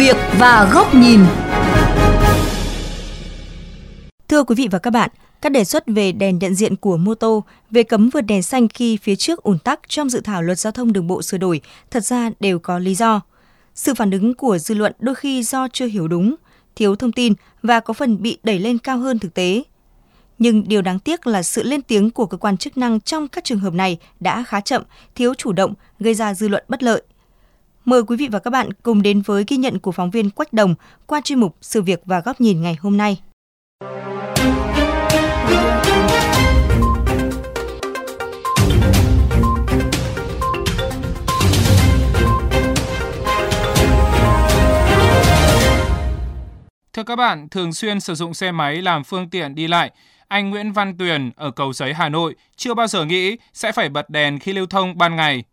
việc và góc nhìn. Thưa quý vị và các bạn, các đề xuất về đèn nhận diện của mô tô, về cấm vượt đèn xanh khi phía trước ùn tắc trong dự thảo luật giao thông đường bộ sửa đổi thật ra đều có lý do. Sự phản ứng của dư luận đôi khi do chưa hiểu đúng, thiếu thông tin và có phần bị đẩy lên cao hơn thực tế. Nhưng điều đáng tiếc là sự lên tiếng của cơ quan chức năng trong các trường hợp này đã khá chậm, thiếu chủ động, gây ra dư luận bất lợi. Mời quý vị và các bạn cùng đến với ghi nhận của phóng viên Quách Đồng qua chuyên mục Sự việc và góc nhìn ngày hôm nay. Thưa các bạn, thường xuyên sử dụng xe máy làm phương tiện đi lại, anh Nguyễn Văn Tuyền ở Cầu Giấy, Hà Nội chưa bao giờ nghĩ sẽ phải bật đèn khi lưu thông ban ngày.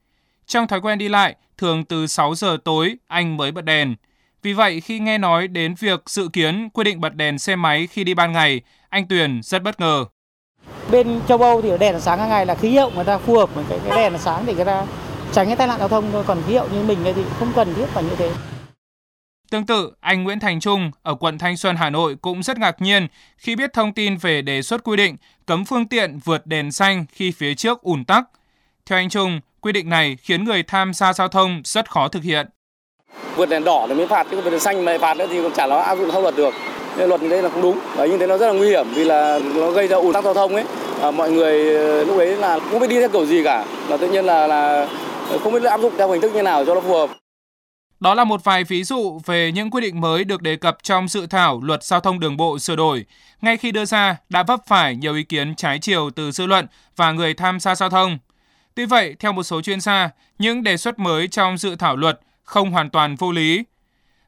Trong thói quen đi lại, thường từ 6 giờ tối anh mới bật đèn. Vì vậy, khi nghe nói đến việc dự kiến quy định bật đèn xe máy khi đi ban ngày, anh Tuyền rất bất ngờ. Bên châu Âu thì đèn sáng hàng ngày là khí hậu người ta phù hợp với cái, cái đèn sáng để người ta tránh cái tai nạn giao thông thôi. Còn khí hậu như mình thì không cần thiết phải như thế. Tương tự, anh Nguyễn Thành Trung ở quận Thanh Xuân, Hà Nội cũng rất ngạc nhiên khi biết thông tin về đề xuất quy định cấm phương tiện vượt đèn xanh khi phía trước ùn tắc. Theo anh Trung, quy định này khiến người tham gia giao thông rất khó thực hiện. Vượt đèn đỏ thì mới phạt, chứ vượt đèn xanh mà phạt nữa thì cũng chả nó áp dụng pháp luật được. Nên luật như thế là không đúng. Và như thế nó rất là nguy hiểm vì là nó gây ra ùn tắc giao thông ấy. À, mọi người ờ, lúc ấy là không biết đi theo kiểu gì cả. Là tự nhiên là là không biết áp dụng theo hình thức như nào cho nó phù hợp. Đó là một vài ví dụ về những quy định mới được đề cập trong dự thảo luật giao thông đường bộ sửa đổi. Ngay khi đưa ra, đã vấp phải nhiều ý kiến trái chiều từ dư luận và người tham gia giao thông. Tuy vậy, theo một số chuyên gia, những đề xuất mới trong dự thảo luật không hoàn toàn vô lý.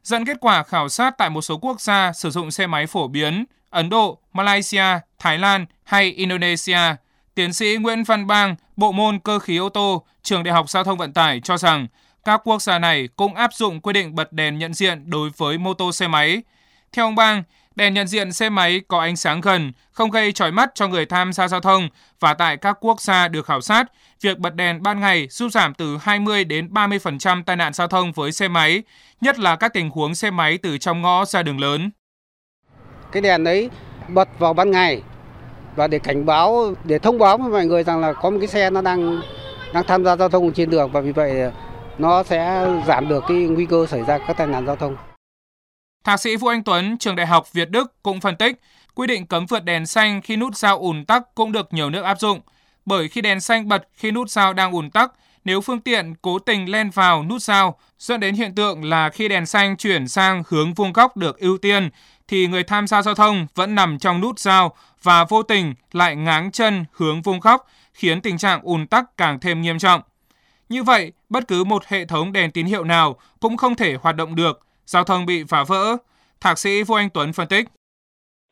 Dẫn kết quả khảo sát tại một số quốc gia sử dụng xe máy phổ biến, Ấn Độ, Malaysia, Thái Lan hay Indonesia, tiến sĩ Nguyễn Văn Bang, bộ môn cơ khí ô tô, trường Đại học Giao thông Vận tải cho rằng các quốc gia này cũng áp dụng quy định bật đèn nhận diện đối với mô tô xe máy. Theo ông Bang, đèn nhận diện xe máy có ánh sáng gần, không gây chói mắt cho người tham gia giao thông và tại các quốc gia được khảo sát, việc bật đèn ban ngày giúp giảm từ 20 đến 30% tai nạn giao thông với xe máy, nhất là các tình huống xe máy từ trong ngõ ra đường lớn. Cái đèn đấy bật vào ban ngày và để cảnh báo, để thông báo với mọi người rằng là có một cái xe nó đang đang tham gia giao thông trên đường và vì vậy nó sẽ giảm được cái nguy cơ xảy ra các tai nạn giao thông. Thạc sĩ Vũ Anh Tuấn, trường Đại học Việt Đức cũng phân tích, quy định cấm vượt đèn xanh khi nút giao ùn tắc cũng được nhiều nước áp dụng, bởi khi đèn xanh bật khi nút giao đang ùn tắc, nếu phương tiện cố tình len vào nút giao dẫn đến hiện tượng là khi đèn xanh chuyển sang hướng vuông góc được ưu tiên thì người tham gia giao thông vẫn nằm trong nút giao và vô tình lại ngáng chân hướng vuông góc khiến tình trạng ùn tắc càng thêm nghiêm trọng. Như vậy, bất cứ một hệ thống đèn tín hiệu nào cũng không thể hoạt động được, giao thông bị phá vỡ. Thạc sĩ Vũ Anh Tuấn phân tích.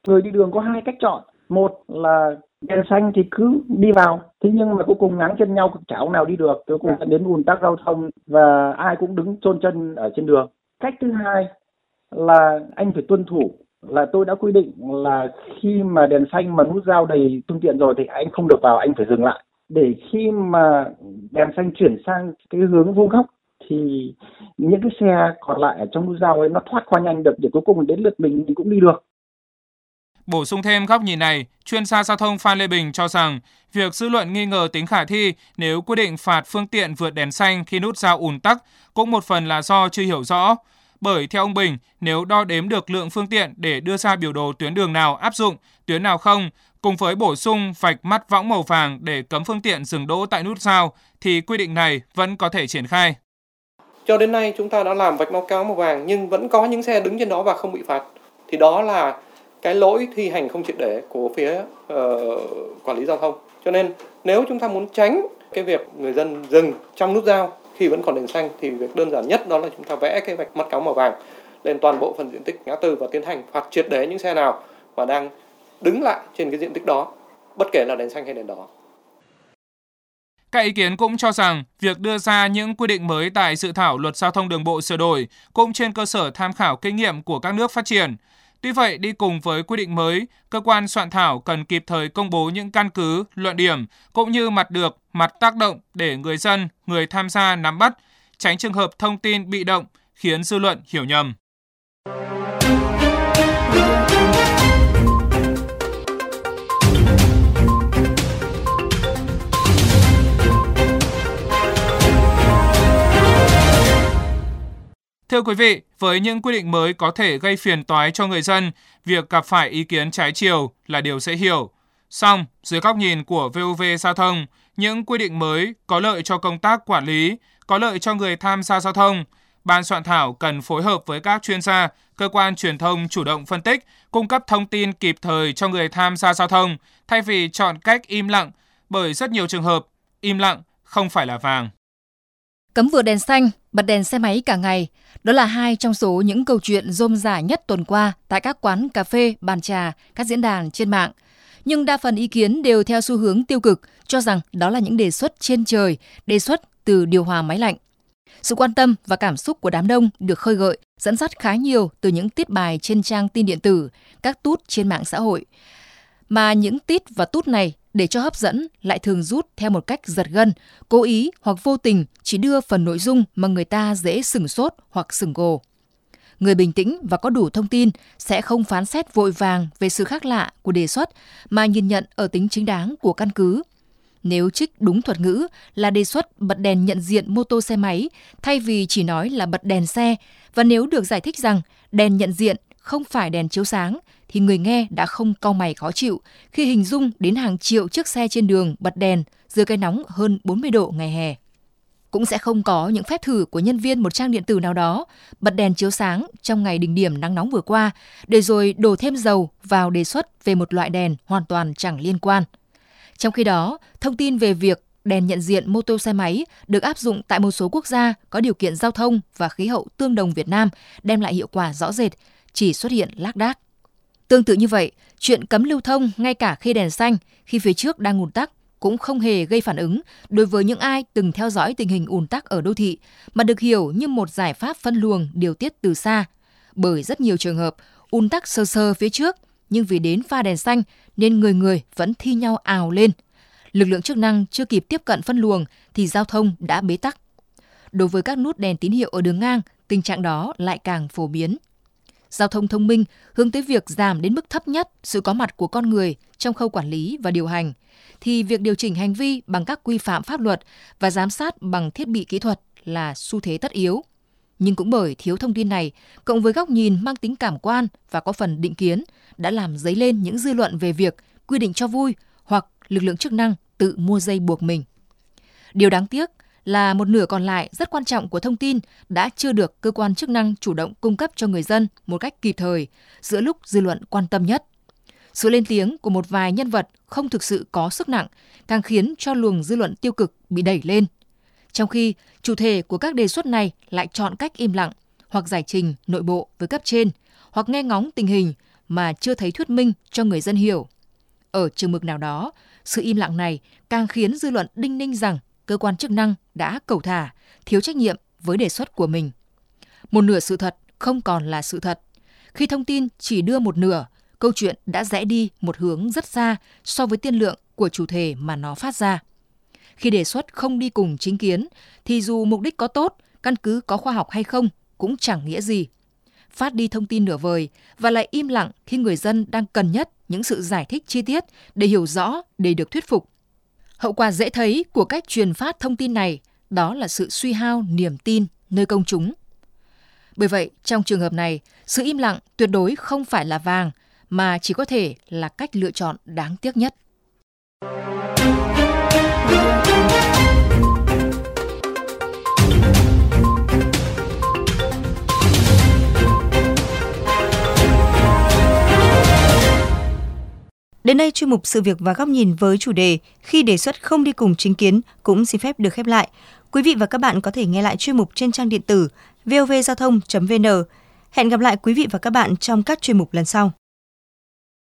Người đi đường có hai cách chọn. Một là đèn xanh thì cứ đi vào, thế nhưng mà cuối cùng ngáng chân nhau chảo nào đi được, cuối cùng dẫn đến ùn tắc giao thông và ai cũng đứng chôn chân ở trên đường. Cách thứ hai là anh phải tuân thủ là tôi đã quy định là khi mà đèn xanh mà nút giao đầy phương tiện rồi thì anh không được vào, anh phải dừng lại để khi mà đèn xanh chuyển sang cái hướng vuông góc thì những cái xe còn lại ở trong nút giao ấy nó thoát qua nhanh được để cuối cùng đến lượt mình mình cũng đi được. Bổ sung thêm góc nhìn này, chuyên gia giao thông Phan Lê Bình cho rằng việc dư luận nghi ngờ tính khả thi nếu quy định phạt phương tiện vượt đèn xanh khi nút giao ùn tắc cũng một phần là do chưa hiểu rõ. Bởi theo ông Bình, nếu đo đếm được lượng phương tiện để đưa ra biểu đồ tuyến đường nào áp dụng, tuyến nào không, cùng với bổ sung vạch mắt võng màu vàng để cấm phương tiện dừng đỗ tại nút giao, thì quy định này vẫn có thể triển khai. Cho đến nay chúng ta đã làm vạch màu cáo màu vàng nhưng vẫn có những xe đứng trên đó và không bị phạt. Thì đó là cái lỗi thi hành không triệt để của phía uh, quản lý giao thông. Cho nên nếu chúng ta muốn tránh cái việc người dân dừng trong nút giao khi vẫn còn đèn xanh thì việc đơn giản nhất đó là chúng ta vẽ cái vạch mắt cáo màu vàng lên toàn bộ phần diện tích ngã tư và tiến hành phạt triệt để những xe nào mà đang đứng lại trên cái diện tích đó, bất kể là đèn xanh hay đèn đỏ. Các ý kiến cũng cho rằng việc đưa ra những quy định mới tại dự thảo luật giao thông đường bộ sửa đổi cũng trên cơ sở tham khảo kinh nghiệm của các nước phát triển. Tuy vậy, đi cùng với quy định mới, cơ quan soạn thảo cần kịp thời công bố những căn cứ, luận điểm cũng như mặt được, mặt tác động để người dân, người tham gia nắm bắt, tránh trường hợp thông tin bị động khiến dư luận hiểu nhầm. Thưa quý vị, với những quy định mới có thể gây phiền toái cho người dân, việc gặp phải ý kiến trái chiều là điều dễ hiểu. Song, dưới góc nhìn của VOV Giao thông, những quy định mới có lợi cho công tác quản lý, có lợi cho người tham gia giao thông. Ban soạn thảo cần phối hợp với các chuyên gia, cơ quan truyền thông chủ động phân tích, cung cấp thông tin kịp thời cho người tham gia giao thông, thay vì chọn cách im lặng, bởi rất nhiều trường hợp, im lặng không phải là vàng. Cấm vượt đèn xanh, bật đèn xe máy cả ngày, đó là hai trong số những câu chuyện rôm rả nhất tuần qua tại các quán cà phê, bàn trà, các diễn đàn trên mạng. Nhưng đa phần ý kiến đều theo xu hướng tiêu cực, cho rằng đó là những đề xuất trên trời, đề xuất từ điều hòa máy lạnh. Sự quan tâm và cảm xúc của đám đông được khơi gợi, dẫn dắt khá nhiều từ những tiết bài trên trang tin điện tử, các tút trên mạng xã hội. Mà những tít và tút này để cho hấp dẫn lại thường rút theo một cách giật gân, cố ý hoặc vô tình chỉ đưa phần nội dung mà người ta dễ sửng sốt hoặc sửng gồ. Người bình tĩnh và có đủ thông tin sẽ không phán xét vội vàng về sự khác lạ của đề xuất mà nhìn nhận ở tính chính đáng của căn cứ. Nếu trích đúng thuật ngữ là đề xuất bật đèn nhận diện mô tô xe máy thay vì chỉ nói là bật đèn xe và nếu được giải thích rằng đèn nhận diện không phải đèn chiếu sáng thì người nghe đã không cau mày khó chịu khi hình dung đến hàng triệu chiếc xe trên đường bật đèn dưới cái nóng hơn 40 độ ngày hè. Cũng sẽ không có những phép thử của nhân viên một trang điện tử nào đó bật đèn chiếu sáng trong ngày đỉnh điểm nắng nóng vừa qua để rồi đổ thêm dầu vào đề xuất về một loại đèn hoàn toàn chẳng liên quan. Trong khi đó, thông tin về việc đèn nhận diện mô tô xe máy được áp dụng tại một số quốc gia có điều kiện giao thông và khí hậu tương đồng Việt Nam đem lại hiệu quả rõ rệt, chỉ xuất hiện lác đác. Tương tự như vậy, chuyện cấm lưu thông ngay cả khi đèn xanh, khi phía trước đang ùn tắc cũng không hề gây phản ứng đối với những ai từng theo dõi tình hình ùn tắc ở đô thị, mà được hiểu như một giải pháp phân luồng điều tiết từ xa. Bởi rất nhiều trường hợp ùn tắc sơ sơ phía trước, nhưng vì đến pha đèn xanh nên người người vẫn thi nhau ào lên. Lực lượng chức năng chưa kịp tiếp cận phân luồng thì giao thông đã bế tắc. Đối với các nút đèn tín hiệu ở đường ngang, tình trạng đó lại càng phổ biến giao thông thông minh hướng tới việc giảm đến mức thấp nhất sự có mặt của con người trong khâu quản lý và điều hành, thì việc điều chỉnh hành vi bằng các quy phạm pháp luật và giám sát bằng thiết bị kỹ thuật là xu thế tất yếu. Nhưng cũng bởi thiếu thông tin này, cộng với góc nhìn mang tính cảm quan và có phần định kiến, đã làm dấy lên những dư luận về việc quy định cho vui hoặc lực lượng chức năng tự mua dây buộc mình. Điều đáng tiếc là một nửa còn lại rất quan trọng của thông tin đã chưa được cơ quan chức năng chủ động cung cấp cho người dân một cách kịp thời giữa lúc dư luận quan tâm nhất. Sự lên tiếng của một vài nhân vật không thực sự có sức nặng càng khiến cho luồng dư luận tiêu cực bị đẩy lên. Trong khi chủ thể của các đề xuất này lại chọn cách im lặng hoặc giải trình nội bộ với cấp trên hoặc nghe ngóng tình hình mà chưa thấy thuyết minh cho người dân hiểu. Ở trường mực nào đó, sự im lặng này càng khiến dư luận đinh ninh rằng cơ quan chức năng đã cầu thả, thiếu trách nhiệm với đề xuất của mình. Một nửa sự thật không còn là sự thật. Khi thông tin chỉ đưa một nửa, câu chuyện đã rẽ đi một hướng rất xa so với tiên lượng của chủ thể mà nó phát ra. Khi đề xuất không đi cùng chính kiến, thì dù mục đích có tốt, căn cứ có khoa học hay không cũng chẳng nghĩa gì. Phát đi thông tin nửa vời và lại im lặng khi người dân đang cần nhất những sự giải thích chi tiết để hiểu rõ, để được thuyết phục Hậu quả dễ thấy của cách truyền phát thông tin này đó là sự suy hao niềm tin nơi công chúng. Bởi vậy, trong trường hợp này, sự im lặng tuyệt đối không phải là vàng mà chỉ có thể là cách lựa chọn đáng tiếc nhất. Đây chuyên mục sự việc và góc nhìn với chủ đề khi đề xuất không đi cùng chính kiến cũng xin phép được khép lại. Quý vị và các bạn có thể nghe lại chuyên mục trên trang điện tử vovgiao thông.vn. Hẹn gặp lại quý vị và các bạn trong các chuyên mục lần sau.